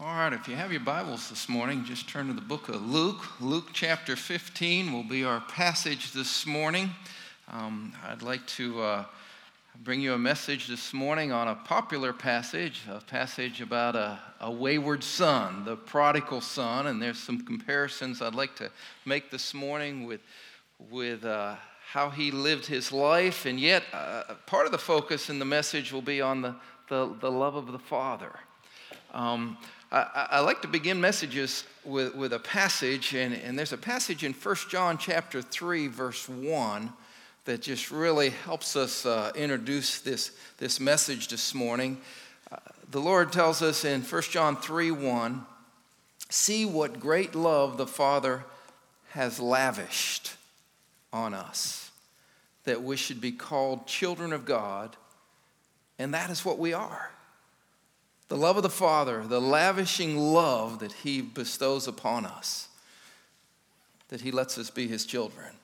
All right, if you have your Bibles this morning, just turn to the book of Luke. Luke chapter 15 will be our passage this morning. Um, I'd like to uh, bring you a message this morning on a popular passage, a passage about a, a wayward son, the prodigal son. And there's some comparisons I'd like to make this morning with, with uh, how he lived his life. And yet, uh, part of the focus in the message will be on the, the, the love of the Father. Um, I, I, like to begin messages with, with a passage, and, and there's a passage in 1 John chapter 3, verse 1, that just really helps us uh, introduce this, this message this morning. Uh, the Lord tells us in 1 John 3 1, see what great love the Father has lavished on us, that we should be called children of God, and that is what we are. The love of the Father, the lavishing love that He bestows upon us, that He lets us be His children.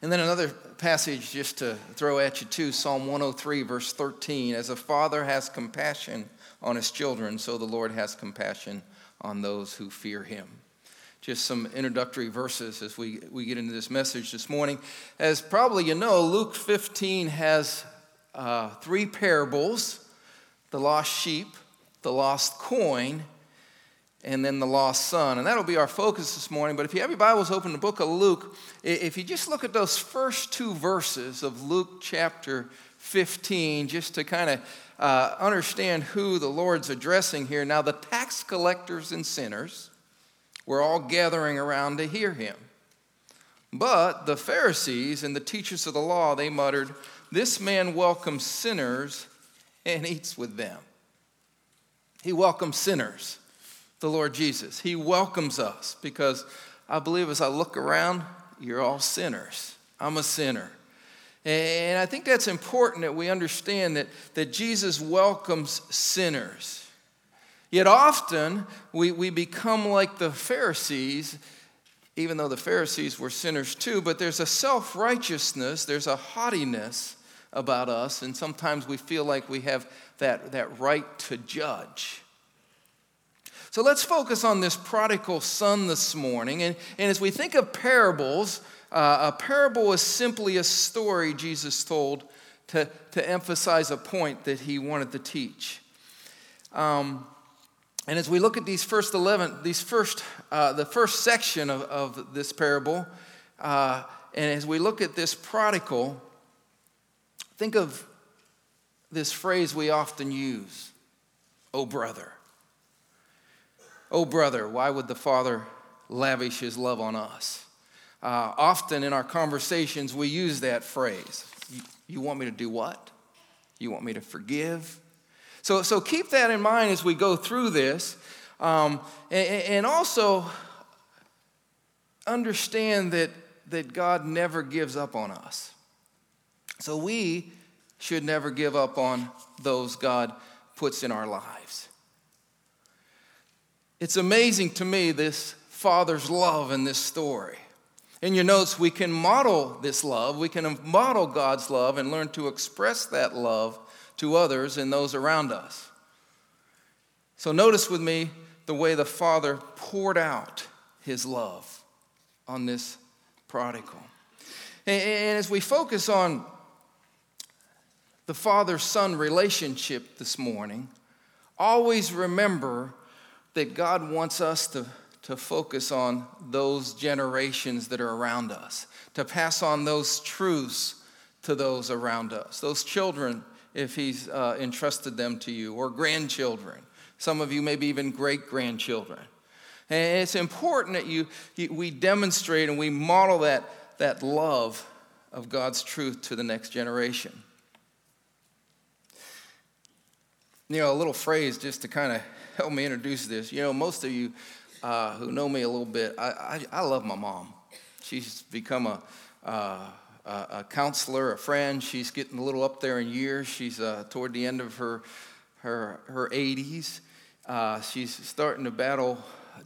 And then another passage just to throw at you, too Psalm 103, verse 13. As a father has compassion on his children, so the Lord has compassion on those who fear him. Just some introductory verses as we, we get into this message this morning. As probably you know, Luke 15 has uh, three parables the lost sheep, the lost coin, and then the lost son. And that'll be our focus this morning. But if you have your Bibles open, the book of Luke, if you just look at those first two verses of Luke chapter 15, just to kind of uh, understand who the Lord's addressing here. Now, the tax collectors and sinners were all gathering around to hear him. But the Pharisees and the teachers of the law, they muttered, This man welcomes sinners and eats with them. He welcomes sinners, the Lord Jesus. He welcomes us because I believe as I look around, you're all sinners. I'm a sinner. And I think that's important that we understand that, that Jesus welcomes sinners. Yet often we, we become like the Pharisees, even though the Pharisees were sinners too, but there's a self righteousness, there's a haughtiness about us, and sometimes we feel like we have that, that right to judge. So let's focus on this prodigal son this morning. And, and as we think of parables, uh, a parable is simply a story Jesus told to, to emphasize a point that he wanted to teach. Um, and as we look at these first 11, these first, uh, the first section of, of this parable, uh, and as we look at this prodigal, Think of this phrase we often use Oh, brother. Oh, brother, why would the Father lavish his love on us? Uh, often in our conversations, we use that phrase. You, you want me to do what? You want me to forgive? So, so keep that in mind as we go through this. Um, and, and also understand that, that God never gives up on us. So we should never give up on those God puts in our lives. It's amazing to me, this father's love in this story. In your notes, we can model this love, we can model God's love and learn to express that love to others and those around us. So, notice with me the way the father poured out his love on this prodigal. And as we focus on the father son relationship this morning, always remember that God wants us to, to focus on those generations that are around us, to pass on those truths to those around us, those children, if He's uh, entrusted them to you, or grandchildren. Some of you, maybe even great grandchildren. And it's important that you, we demonstrate and we model that, that love of God's truth to the next generation. You know, a little phrase just to kind of help me introduce this. You know, most of you uh, who know me a little bit, I, I, I, love my mom. She's become a, uh, a counselor, a friend. She's getting a little up there in years. She's uh, toward the end of her, her, her 80s. Uh, she's starting to battle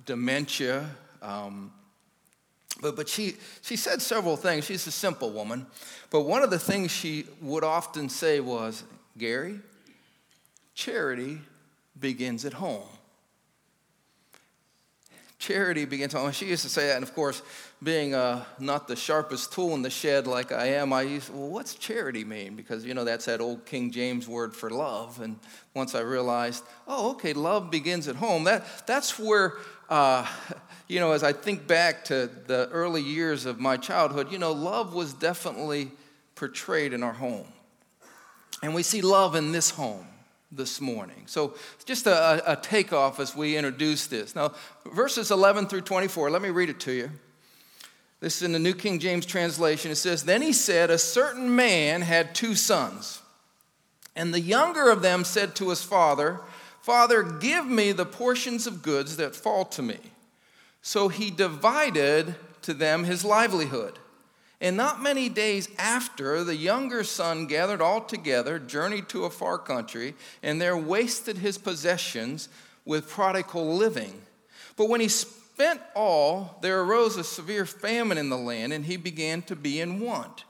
dementia. Um, but, but she, she said several things. She's a simple woman. But one of the things she would often say was, Gary, Charity begins at home. charity begins at home. She used to say that, and of course, being uh, not the sharpest tool in the shed like I am, I used, well, what's charity mean? Because, you know, that's that old King James word for love. And once I realized, oh, okay, love begins at home, that, that's where, uh, you know, as I think back to the early years of my childhood, you know, love was definitely portrayed in our home. And we see love in this home this morning. So, just a, a takeoff as we introduce this. Now, verses 11 through 24, let me read it to you. This is in the New King James translation. It says, Then he said, A certain man had two sons. And the younger of them said to his father, Father, give me the portions of goods that fall to me. So he divided to them his livelihood. And not many days after, the younger son gathered all together, journeyed to a far country, and there wasted his possessions with prodigal living. But when he spent all, there arose a severe famine in the land, and he began to be in want.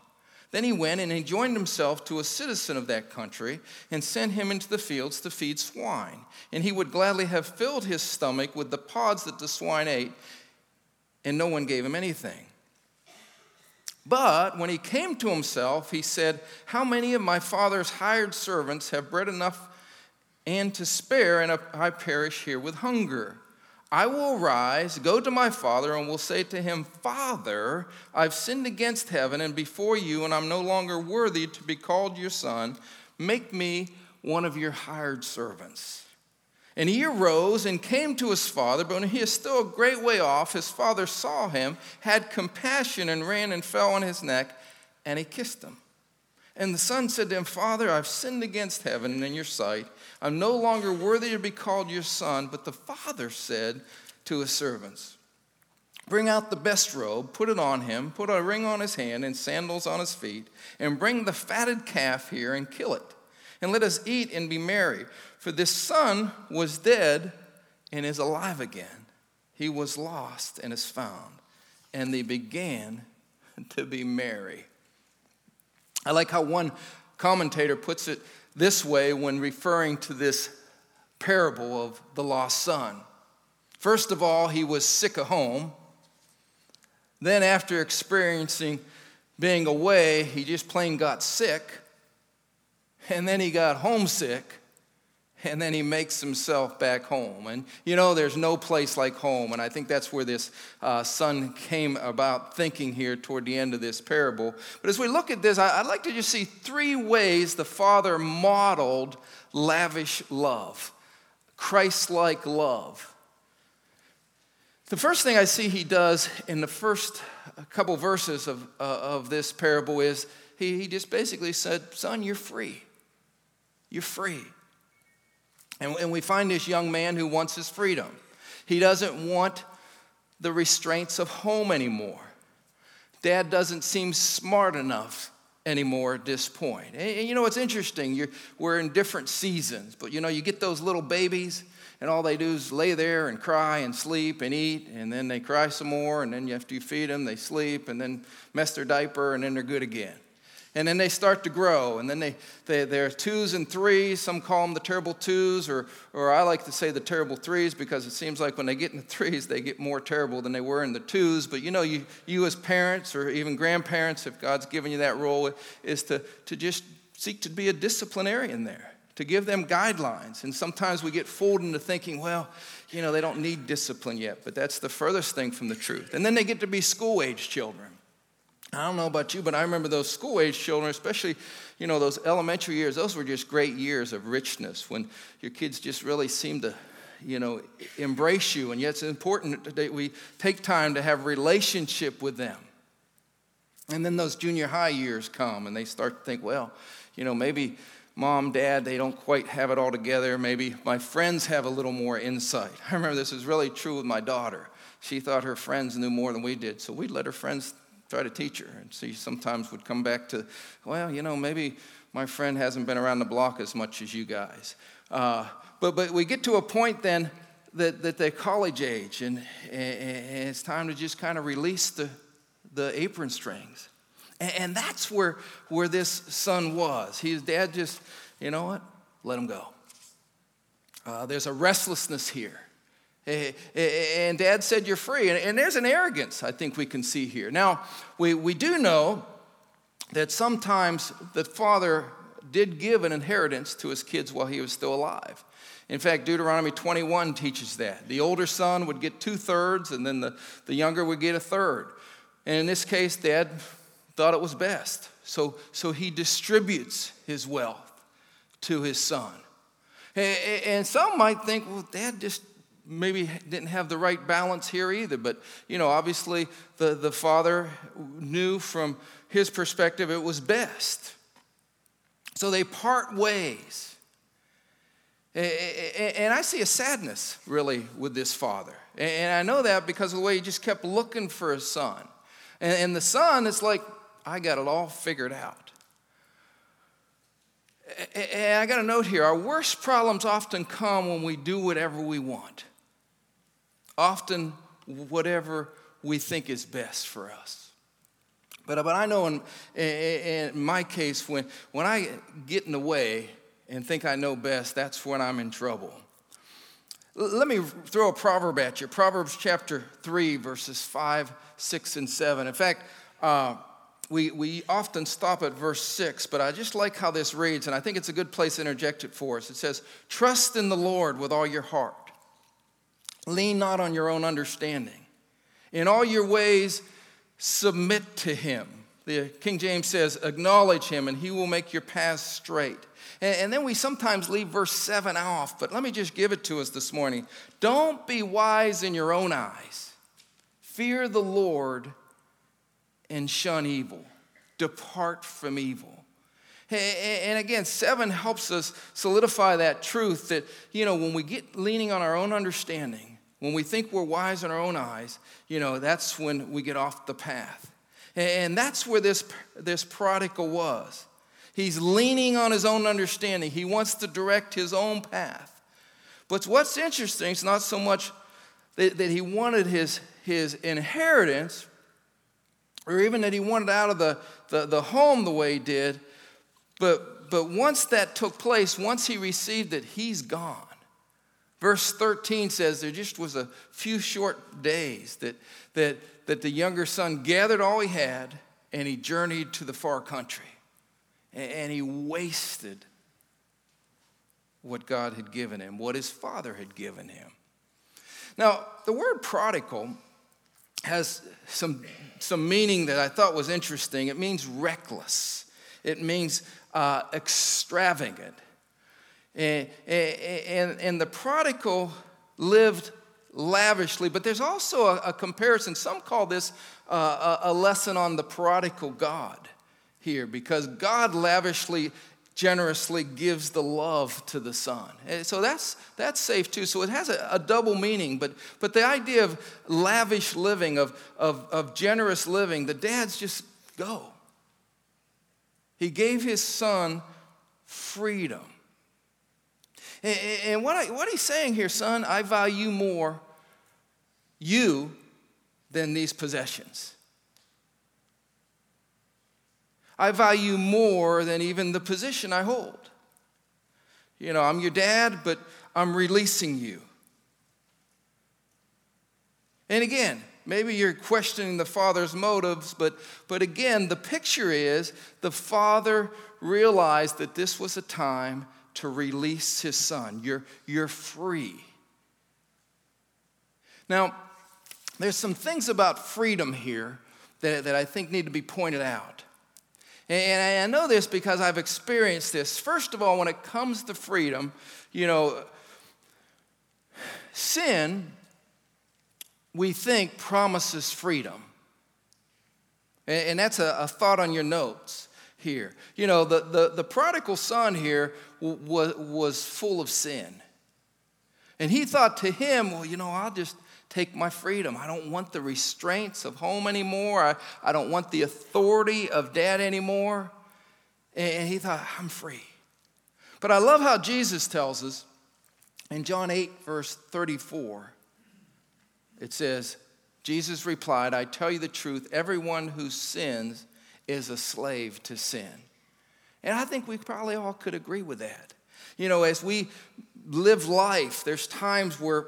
Then he went and he joined himself to a citizen of that country and sent him into the fields to feed swine. And he would gladly have filled his stomach with the pods that the swine ate, and no one gave him anything. But when he came to himself, he said, How many of my father's hired servants have bread enough and to spare, and I perish here with hunger? I will rise, go to my father, and will say to him, Father, I've sinned against heaven and before you, and I'm no longer worthy to be called your son. Make me one of your hired servants. And he arose and came to his father, but when he is still a great way off, his father saw him, had compassion, and ran and fell on his neck, and he kissed him. And the son said to him, Father, I've sinned against heaven and in your sight. I'm no longer worthy to be called your son. But the father said to his servants, Bring out the best robe, put it on him, put a ring on his hand and sandals on his feet, and bring the fatted calf here and kill it. And let us eat and be merry. For this son was dead and is alive again. He was lost and is found. And they began to be merry. I like how one commentator puts it this way when referring to this parable of the lost son. First of all, he was sick at home. Then, after experiencing being away, he just plain got sick. And then he got homesick and then he makes himself back home. And you know, there's no place like home. And I think that's where this uh, son came about thinking here toward the end of this parable. But as we look at this, I'd like to just see three ways the father modeled lavish love, Christ like love. The first thing I see he does in the first couple verses of, uh, of this parable is he, he just basically said, Son, you're free. You're free. And, and we find this young man who wants his freedom. He doesn't want the restraints of home anymore. Dad doesn't seem smart enough anymore at this point. And, and you know, it's interesting. You're, we're in different seasons, but you know, you get those little babies, and all they do is lay there and cry and sleep and eat, and then they cry some more, and then you have to feed them, they sleep, and then mess their diaper, and then they're good again. And then they start to grow. And then they, they, they're twos and threes. Some call them the terrible twos, or, or I like to say the terrible threes because it seems like when they get in the threes, they get more terrible than they were in the twos. But you know, you, you as parents or even grandparents, if God's given you that role, is to, to just seek to be a disciplinarian there, to give them guidelines. And sometimes we get fooled into thinking, well, you know, they don't need discipline yet, but that's the furthest thing from the truth. And then they get to be school age children. I don't know about you, but I remember those school age children, especially, you know, those elementary years, those were just great years of richness when your kids just really seem to, you know, embrace you. And yet it's important that we take time to have relationship with them. And then those junior high years come and they start to think, well, you know, maybe mom, dad, they don't quite have it all together. Maybe my friends have a little more insight. I remember this is really true with my daughter. She thought her friends knew more than we did, so we'd let her friends try to teach her. And she sometimes would come back to, well, you know, maybe my friend hasn't been around the block as much as you guys. Uh, but, but we get to a point then that, that they're college age, and, and it's time to just kind of release the, the apron strings. And, and that's where, where this son was. His dad just, you know what? Let him go. Uh, there's a restlessness here. Eh, eh, eh, and dad said, You're free. And there's an arrogance I think we can see here. Now, we, we do know that sometimes the father did give an inheritance to his kids while he was still alive. In fact, Deuteronomy 21 teaches that. The older son would get two thirds, and then the, the younger would get a third. And in this case, dad thought it was best. So, so he distributes his wealth to his son. And some might think, well, dad just maybe didn't have the right balance here either. But, you know, obviously the, the father knew from his perspective it was best. So they part ways. And I see a sadness really with this father. And I know that because of the way he just kept looking for his son. And the son is like, I got it all figured out. And I got a note here our worst problems often come when we do whatever we want, often, whatever we think is best for us. But, but I know in, in my case, when, when I get in the way and think I know best, that's when I'm in trouble. Let me throw a proverb at you Proverbs chapter 3, verses 5, 6, and 7. In fact, uh, we, we often stop at verse 6, but I just like how this reads, and I think it's a good place to interject it for us. It says, Trust in the Lord with all your heart, lean not on your own understanding. In all your ways, submit to him. The King James says, Acknowledge him, and he will make your paths straight. And, and then we sometimes leave verse 7 off, but let me just give it to us this morning. Don't be wise in your own eyes, fear the Lord and shun evil. Depart from evil. And again, seven helps us solidify that truth that, you know, when we get leaning on our own understanding, when we think we're wise in our own eyes, you know, that's when we get off the path. And that's where this, this prodigal was. He's leaning on his own understanding, he wants to direct his own path. But what's interesting is not so much that, that he wanted his, his inheritance, or even that he wanted out of the, the, the home the way he did. But, but once that took place, once he received it, he's gone. Verse 13 says there just was a few short days that, that, that the younger son gathered all he had and he journeyed to the far country. And he wasted what God had given him, what his father had given him. Now, the word prodigal has some, some meaning that I thought was interesting. It means reckless, it means uh, extravagant. And, and, and the prodigal lived lavishly, but there's also a, a comparison. Some call this uh, a, lesson on the prodigal God here because God lavishly generously gives the love to the son. And so that's, that's safe too. So it has a, a, double meaning, but, but the idea of lavish living, of, of, of generous living, the dads just go. He gave his son freedom. And, what, I, what he's saying here, son, I value more you than these possessions. I value more than even the position I hold. You know, I'm your dad, but I'm releasing you. And again, maybe you're questioning the father's motives, but, but again, the picture is the father realized that this was a time to release his son. You're, you're free. Now, there's some things about freedom here that, that I think need to be pointed out. And I know this because I've experienced this. First of all, when it comes to freedom, you know, sin, we think, promises freedom. And that's a, thought on your notes here. You know, the, the, the prodigal son here was, was full of sin. And he thought to him, well, you know, I'll just take my freedom. I don't want the restraints of home anymore. I, I don't want the authority of dad anymore. And he thought, I'm free. But I love how Jesus tells us in John 8, verse 34, it says, Jesus replied, I tell you the truth, everyone who sins is a slave to sin. And I think we probably all could agree with that. You know, as we live life, there's times where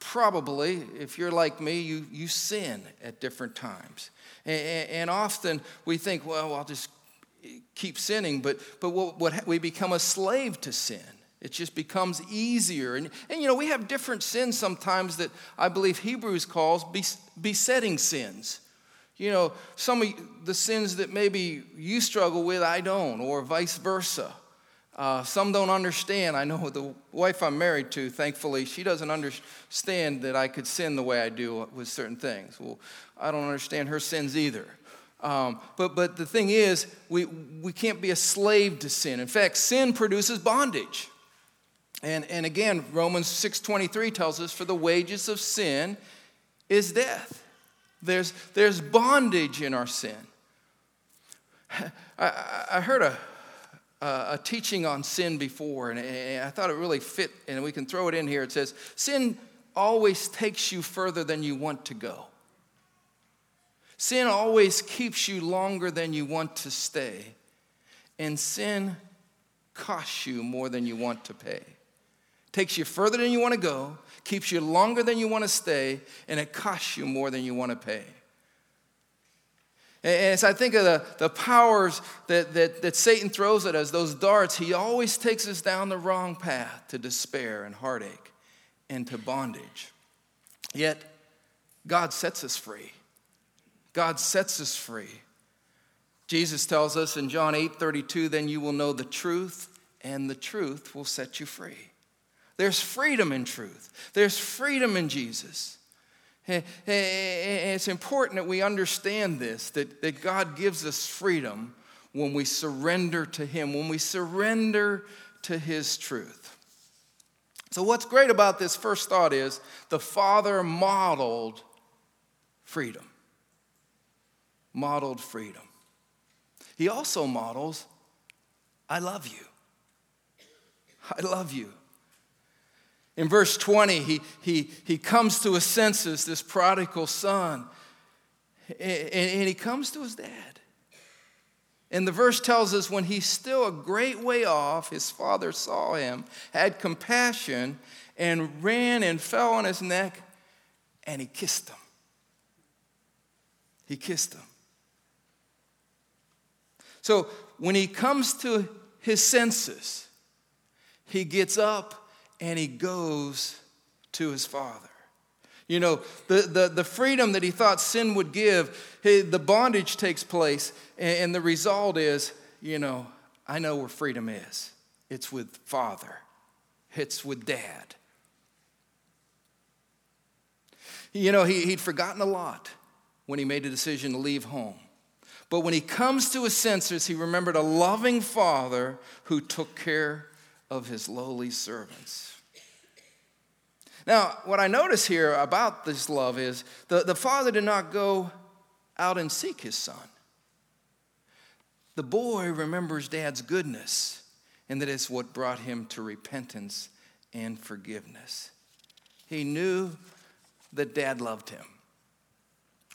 probably, if you're like me, you, you sin at different times. And, and often we think, well, I'll just keep sinning, but, but what, what, we become a slave to sin. It just becomes easier. And, and you know, we have different sins sometimes that I believe Hebrews calls besetting sins. You know, some of the sins that maybe you struggle with, I don't, or vice versa. Uh, some don't understand. I know the wife I'm married to, thankfully, she doesn't understand that I could sin the way I do with certain things. Well, I don't understand her sins either. Um, but, but the thing is, we, we can't be a slave to sin. In fact, sin produces bondage. And, and again, Romans 6.23 tells us, for the wages of sin is death. There's, there's bondage in our sin. I, I heard a, a teaching on sin before, and I thought it really fit, and we can throw it in here. It says, Sin always takes you further than you want to go. Sin always keeps you longer than you want to stay, and sin costs you more than you want to pay. Takes you further than you want to go, keeps you longer than you want to stay, and it costs you more than you want to pay. And as I think of the, the powers that, that, that Satan throws at us, those darts, he always takes us down the wrong path to despair and heartache and to bondage. Yet, God sets us free. God sets us free. Jesus tells us in John 8 32, then you will know the truth, and the truth will set you free. There's freedom in truth, there's freedom in Jesus. It's important that we understand this that, that God gives us freedom when we surrender to Him, when we surrender to His truth. So, what's great about this first thought is the Father modeled freedom. Modeled freedom. He also models, I love you. I love you. In verse 20, he, he, he comes to his senses, this prodigal son, and, and he comes to his dad. And the verse tells us when he's still a great way off, his father saw him, had compassion, and ran and fell on his neck, and he kissed him. He kissed him. So when he comes to his senses, he gets up and he goes to his father. You know, the, the, the freedom that he thought sin would give, the bondage takes place, and the result is, you know, I know where freedom is. It's with father, it's with dad. You know, he, he'd forgotten a lot when he made the decision to leave home. But when he comes to his senses, he remembered a loving father who took care of his lowly servants. Now, what I notice here about this love is the, the father did not go out and seek his son. The boy remembers dad's goodness, and that is what brought him to repentance and forgiveness. He knew that dad loved him.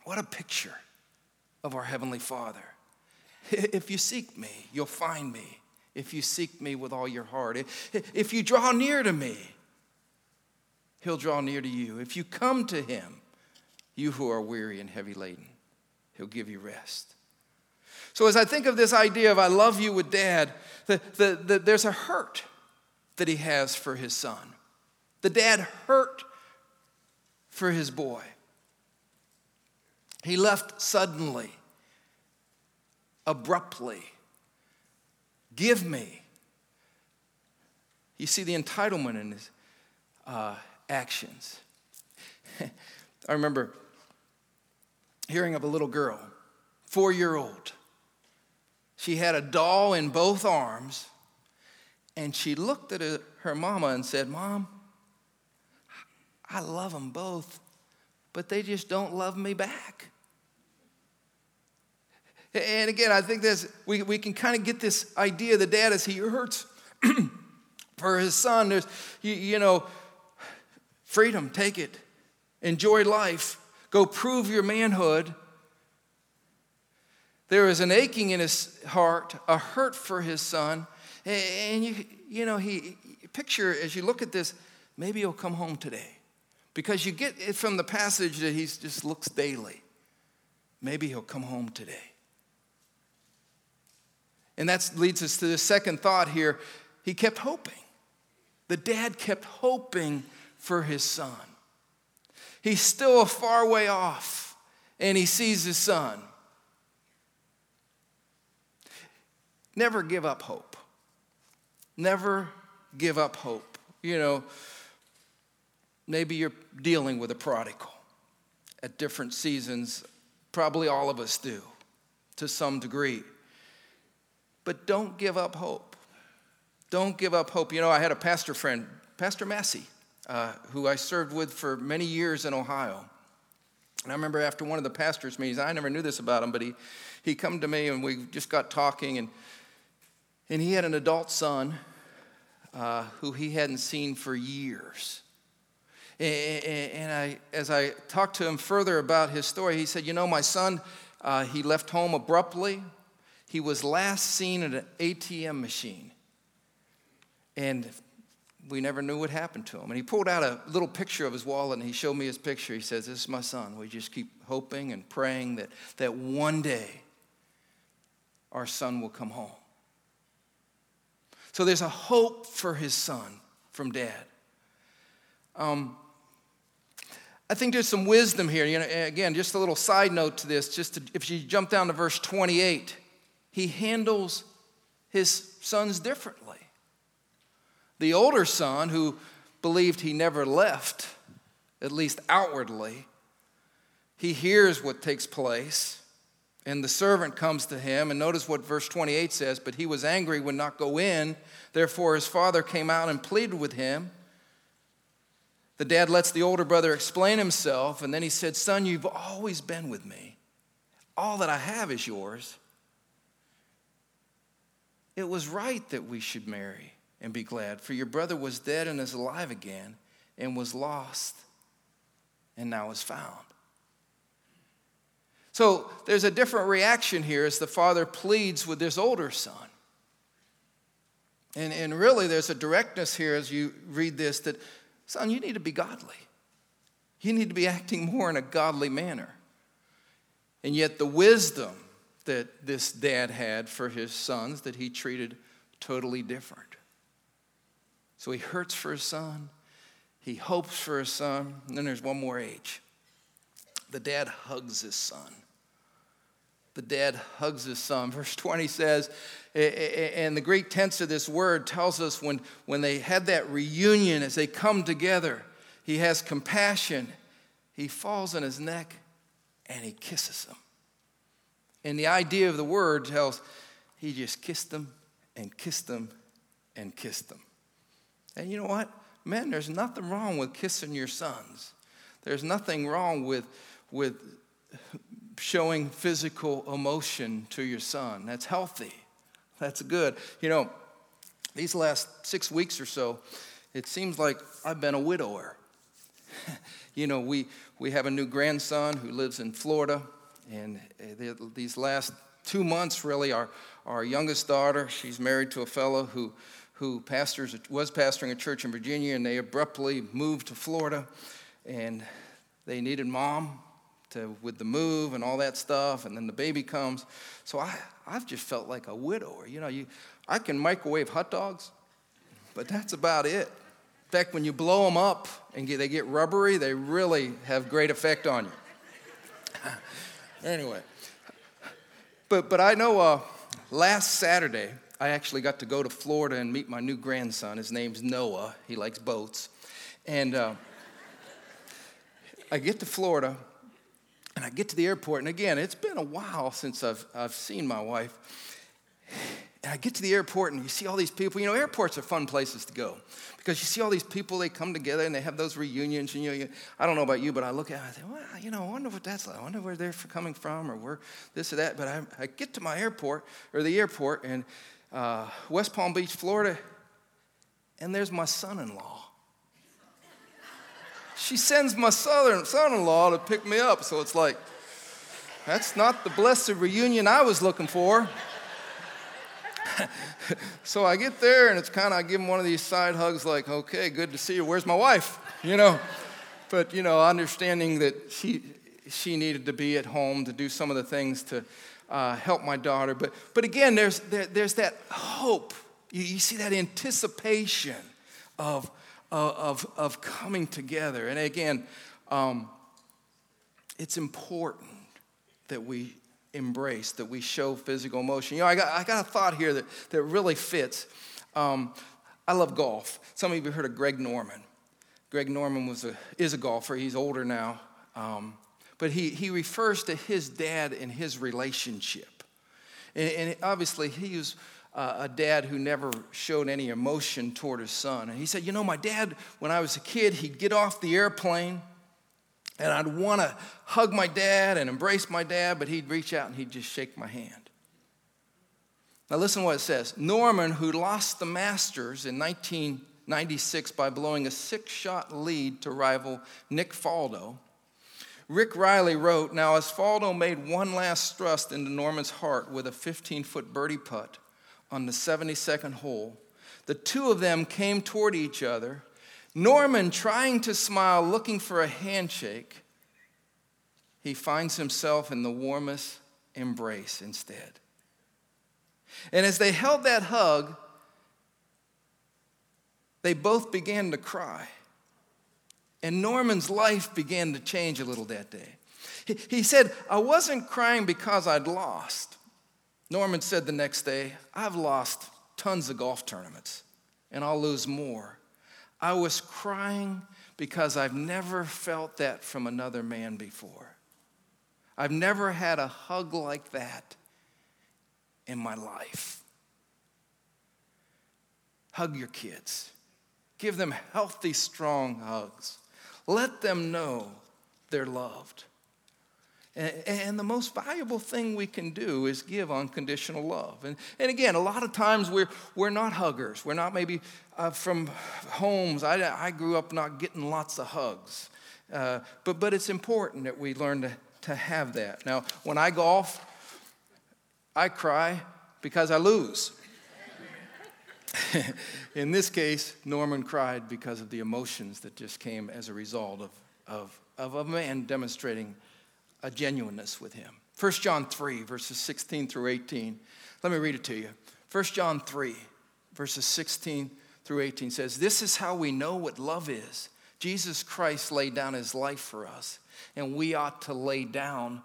What a picture of our Heavenly Father. If you seek me, you'll find me. If you seek me with all your heart, if you draw near to me, he'll draw near to you. If you come to him, you who are weary and heavy laden, he'll give you rest. So, as I think of this idea of I love you with dad, the, the, the, there's a hurt that he has for his son. The dad hurt for his boy. He left suddenly, abruptly. Give me. You see the entitlement in his, uh, actions. I remember hearing of a little girl, four year old. She had a doll in both arms, and she looked at her mama and said, Mom, I love them both, but they just don't love me back. And again, I think this, we, we can kind of get this idea the dad as he hurts for his son. There's, you, you know, Freedom, take it. Enjoy life. Go prove your manhood. There is an aching in his heart, a hurt for his son. And you, you know, he picture as you look at this, maybe he'll come home today because you get it from the passage that he just looks daily. Maybe he'll come home today. And that leads us to the second thought here. He kept hoping. The dad kept hoping for his son. He's still a far way off, and he sees his son. Never give up hope. Never give up hope. You know, maybe you're dealing with a prodigal at different seasons. Probably all of us do to some degree. But don't give up hope. Don't give up hope. You know, I had a pastor friend, Pastor Massey, uh, who I served with for many years in Ohio. And I remember after one of the pastors' meetings, I never knew this about him, but he, he come to me and we just got talking, and, and he had an adult son uh, who he hadn't seen for years. And, and I, as I talked to him further about his story, he said, You know, my son, uh, he left home abruptly he was last seen at an ATM machine. And we never knew what happened to him. And he pulled out a little picture of his wallet and he showed me his picture. He says, This is my son. We just keep hoping and praying that, that one day our son will come home. So there's a hope for his son from dad. Um, I think there's some wisdom here. You know, again, just a little side note to this. Just to, if you jump down to verse 28, he handles his sons differently. The older son, who believed he never left, at least outwardly, he hears what takes place, and the servant comes to him. And notice what verse 28 says But he was angry, would not go in. Therefore, his father came out and pleaded with him. The dad lets the older brother explain himself, and then he said, Son, you've always been with me. All that I have is yours. It was right that we should marry and be glad, for your brother was dead and is alive again, and was lost and now is found. So there's a different reaction here as the father pleads with his older son. And, and really, there's a directness here as you read this that, son, you need to be godly. You need to be acting more in a godly manner. And yet, the wisdom that this dad had for his sons that he treated totally different. So he hurts for his son, he hopes for his son, and then there's one more age. The dad hugs his son. The dad hugs his son. Verse 20 says, and the Greek tense of this word tells us when, when they had that reunion, as they come together, he has compassion. He falls on his neck and he kisses him. And the idea of the word tells he just kissed them and kissed them and kissed them. And you know what? Men, there's nothing wrong with kissing your sons. There's nothing wrong with, with showing physical emotion to your son. That's healthy. That's good. You know, these last six weeks or so, it seems like I've been a widower. you know, we, we have a new grandson who lives in Florida. And uh, these last two months, really, our, our youngest daughter, she's married to a fellow who, who pastors, was pastoring a church in Virginia, and they abruptly moved to Florida. And they needed mom to, with the move and all that stuff, and then the baby comes. So I, I've just felt like a widower. You know, you, I can microwave hot dogs, but that's about it. In fact, when you blow them up and get, they get rubbery, they really have great effect on you. Anyway, but, but I know uh, last Saturday, I actually got to go to Florida and meet my new grandson. His name's Noah. He likes boats. And uh, I get to Florida and I get to the airport. And again, it's been a while since I've, I've seen my wife. And I get to the airport and you see all these people. You know, airports are fun places to go because you see all these people, they come together and they have those reunions. And, you know, you, I don't know about you, but I look at it and I think, well, you know, I wonder what that's like. I wonder where they're coming from or where this or that. But I, I get to my airport or the airport in uh, West Palm Beach, Florida, and there's my son in law. She sends my son in law to pick me up. So it's like, that's not the blessed reunion I was looking for. so I get there and it's kind of, I give him one of these side hugs, like, okay, good to see you. Where's my wife? You know? but you know, understanding that she she needed to be at home to do some of the things to uh, help my daughter. But but again, there's there, there's that hope. You, you see that anticipation of of of coming together. And again, um, it's important that we embrace, that we show physical emotion. You know, I got, I got a thought here that, that really fits. Um, I love golf. Some of you have heard of Greg Norman. Greg Norman was a, is a golfer. He's older now. Um, but he, he refers to his dad and his relationship. And, and obviously, he was uh, a dad who never showed any emotion toward his son. And he said, You know, my dad, when I was a kid, he'd get off the airplane and I'd want to hug my dad and embrace my dad, but he'd reach out and he'd just shake my hand. Now, listen what it says Norman, who lost the Masters in 1996 by blowing a six shot lead to rival Nick Faldo, Rick Reilly wrote Now, as Faldo made one last thrust into Norman's heart with a 15 foot birdie putt on the 72nd hole, the two of them came toward each other Norman, trying to smile, looking for a handshake, he finds himself in the warmest embrace instead. And as they held that hug, they both began to cry. And Norman's life began to change a little that day. He said, I wasn't crying because I'd lost. Norman said the next day, I've lost tons of golf tournaments, and I'll lose more. I was crying because I've never felt that from another man before. I've never had a hug like that in my life. Hug your kids. Give them healthy, strong hugs. Let them know they're loved. And, the most valuable thing we can do is give unconditional love. And, and again, a lot of times we're, we're not huggers. We're not maybe uh, from homes. I, I grew up not getting lots of hugs. Uh, but, but it's important that we learn to, to have that. Now, when I golf, I cry because I lose. In this case, Norman cried because of the emotions that just came as a result of, of, of a man demonstrating a genuineness with him. 1 John 3, verses 16 through 18. Let me read it to you. 1 John 3, verses 16 through 18 says, This is how we know what love is. Jesus Christ laid down his life for us, and we ought to lay down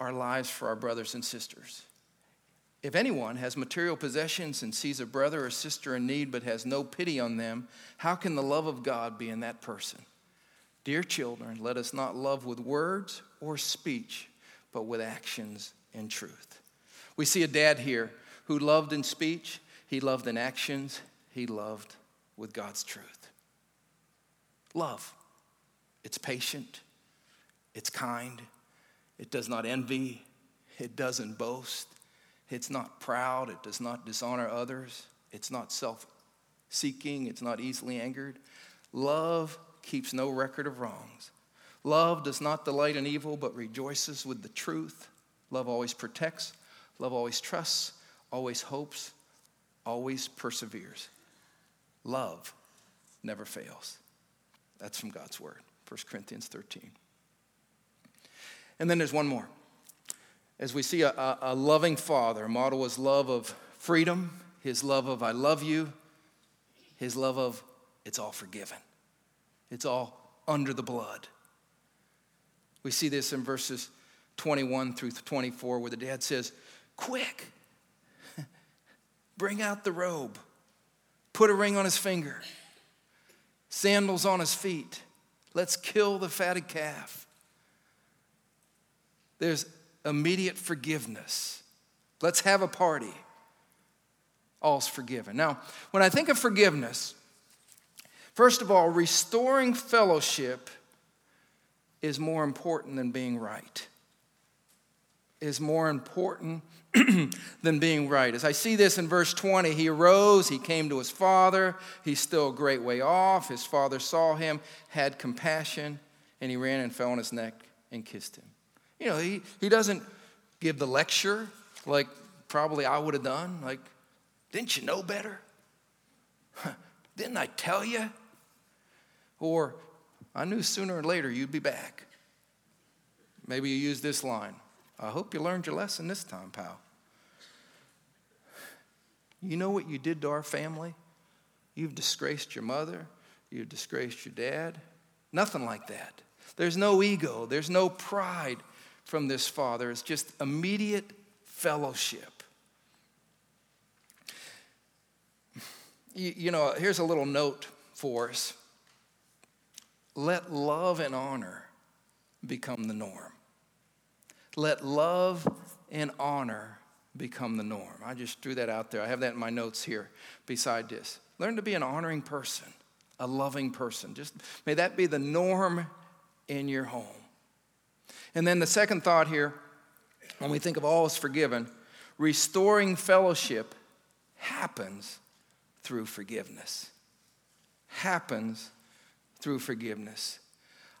our lives for our brothers and sisters. If anyone has material possessions and sees a brother or sister in need but has no pity on them, how can the love of God be in that person? Dear children, let us not love with words or speech, but with actions and truth. We see a dad here who loved in speech, he loved in actions, he loved with God's truth. Love. It's patient, it's kind, it does not envy, it doesn't boast, it's not proud, it does not dishonor others, it's not self seeking, it's not easily angered. Love keeps no record of wrongs. Love does not delight in evil, but rejoices with the truth. Love always protects. Love always trusts, always hopes, always perseveres. Love never fails. That's from God's word, 1 Corinthians 13. And then there's one more. As we see a, a, a loving father, a model his love of freedom, his love of I love you, his love of it's all forgiven. It's all under the blood. We see this in verses 21 through 24, where the dad says, Quick, bring out the robe, put a ring on his finger, sandals on his feet. Let's kill the fatted calf. There's immediate forgiveness. Let's have a party. All's forgiven. Now, when I think of forgiveness, First of all, restoring fellowship is more important than being right. Is more important than being right. As I see this in verse 20, he arose, he came to his father. He's still a great way off. His father saw him, had compassion, and he ran and fell on his neck and kissed him. You know, he, he doesn't give the lecture like probably I would have done. Like, didn't you know better? Didn't I tell you? Or I knew sooner or later you'd be back. Maybe you use this line I hope you learned your lesson this time, pal. You know what you did to our family? You've disgraced your mother, you've disgraced your dad. Nothing like that. There's no ego, there's no pride from this father. It's just immediate fellowship. You, you know, here's a little note for us let love and honor become the norm. Let love and honor become the norm. I just threw that out there. I have that in my notes here beside this. Learn to be an honoring person, a loving person. Just may that be the norm in your home. And then the second thought here, when we think of all is forgiven, restoring fellowship happens through forgiveness. Happens through forgiveness.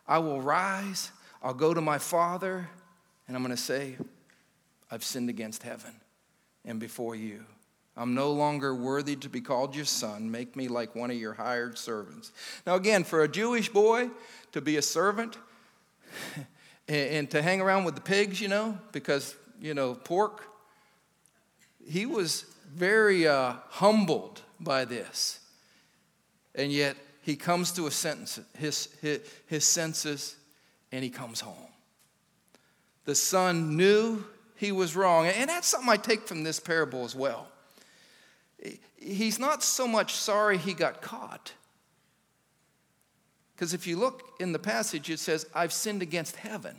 I will rise, I'll go to my Father, and I'm going to say, I've sinned against heaven and before you. I'm no longer worthy to be called your son. Make me like one of your hired servants. Now, again, for a Jewish boy to be a servant and to hang around with the pigs, you know, because, you know, pork, he was very uh, humbled by this. And yet, he comes to a sentence, his, his, his senses, and he comes home. The son knew he was wrong. And that's something I take from this parable as well. He's not so much sorry he got caught. Because if you look in the passage, it says, I've sinned against heaven.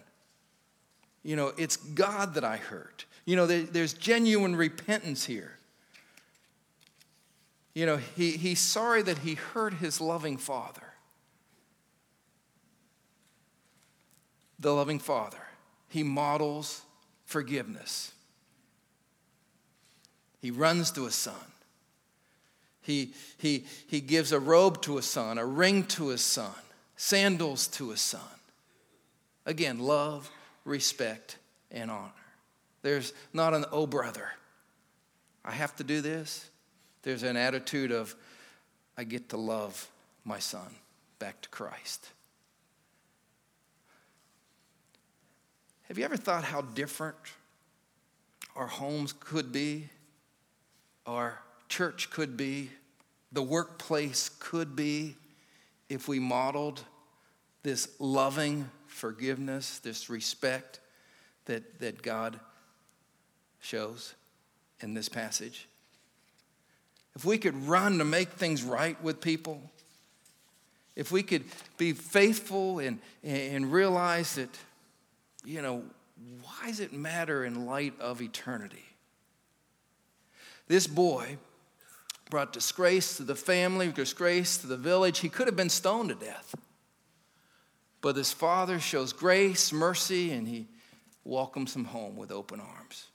You know, it's God that I hurt. You know, there's genuine repentance here. You know, he, he's sorry that he hurt his loving father. The loving father. He models forgiveness. He runs to a son. He, he, he gives a robe to a son, a ring to his son, sandals to his son. Again, love, respect, and honor. There's not an, oh, brother, I have to do this. There's an attitude of, I get to love my son back to Christ. Have you ever thought how different our homes could be, our church could be, the workplace could be if we modeled this loving forgiveness, this respect that, that God shows in this passage? If we could run to make things right with people, if we could be faithful and, and realize that, you know, why does it matter in light of eternity? This boy brought disgrace to the family, disgrace to the village. He could have been stoned to death. But his father shows grace, mercy, and he welcomes him home with open arms.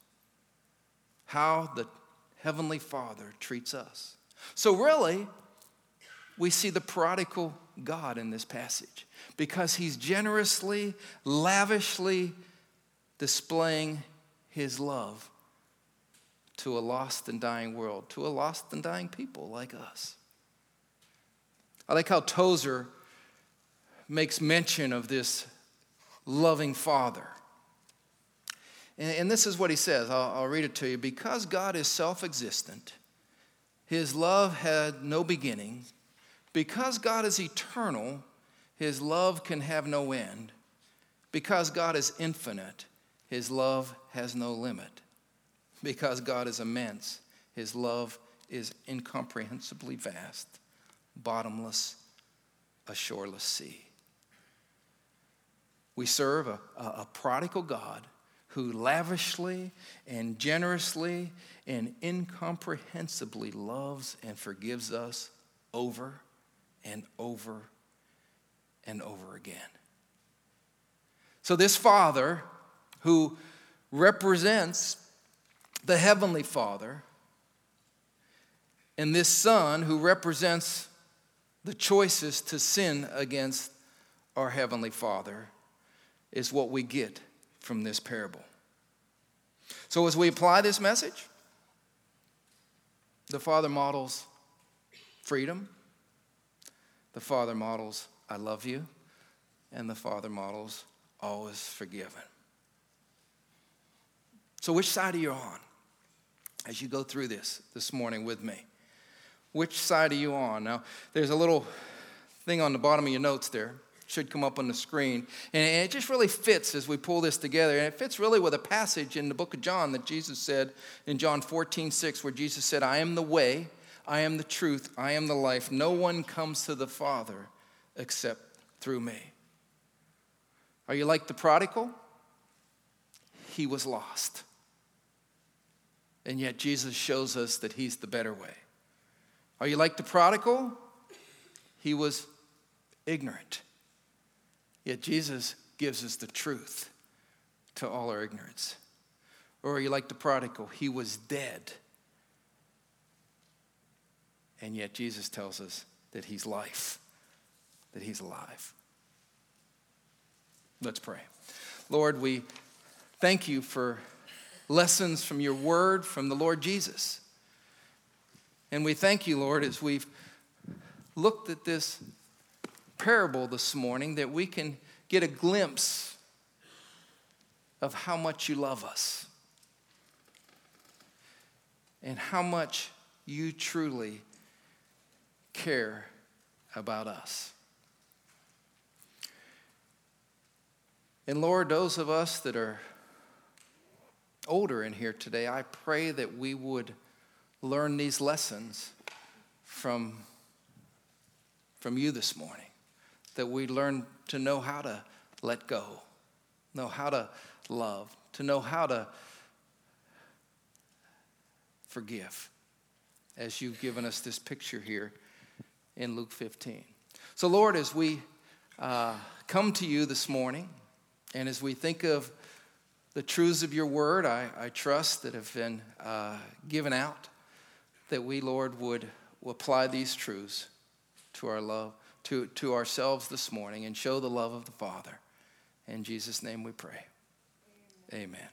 How the Heavenly Father treats us. So, really, we see the prodigal God in this passage because he's generously, lavishly displaying his love to a lost and dying world, to a lost and dying people like us. I like how Tozer makes mention of this loving Father. And, and this is what he says. I'll, I'll read it to you. Because God is self existent, his love had no beginning. Because God is eternal, his love can have no end. Because God is infinite, his love has no limit. Because God is immense, his love is incomprehensibly vast, bottomless, a shoreless sea. We serve a, a, a prodigal God who lavishly and generously and incomprehensibly loves and forgives us over and over and over again. So, this Father who represents the Heavenly Father, and this Son who represents the choices to sin against our Heavenly Father, is what we get from this parable. So, as we apply this message, the Father models freedom. The Father models, I love you. and the Father models always forgiven. So, which side are you on as you go through this this morning with me? Which side are you on? Now, there's a little thing on the bottom of your notes there. Should come up on the screen. And it just really fits as we pull this together. And it fits really with a passage in the book of John that Jesus said in John 14, 6, where Jesus said, I am the way, I am the truth, I am the life. No one comes to the Father except through me. Are you like the prodigal? He was lost. And yet Jesus shows us that he's the better way. Are you like the prodigal? He was ignorant. Yet Jesus gives us the truth to all our ignorance. Or you like the prodigal? He was dead. And yet Jesus tells us that he's life, that he's alive. Let's pray. Lord, we thank you for lessons from your word from the Lord Jesus. And we thank you, Lord, as we've looked at this parable this morning, that we can get a glimpse of how much you love us and how much you truly care about us. And Lord, those of us that are older in here today, I pray that we would learn these lessons from, from you this morning. That we learn to know how to let go, know how to love, to know how to forgive, as you've given us this picture here in Luke 15. So, Lord, as we uh, come to you this morning, and as we think of the truths of your word, I, I trust that have been uh, given out, that we, Lord, would apply these truths to our love, to, to ourselves this morning and show the love of the Father. In Jesus' name we pray. Amen. Amen.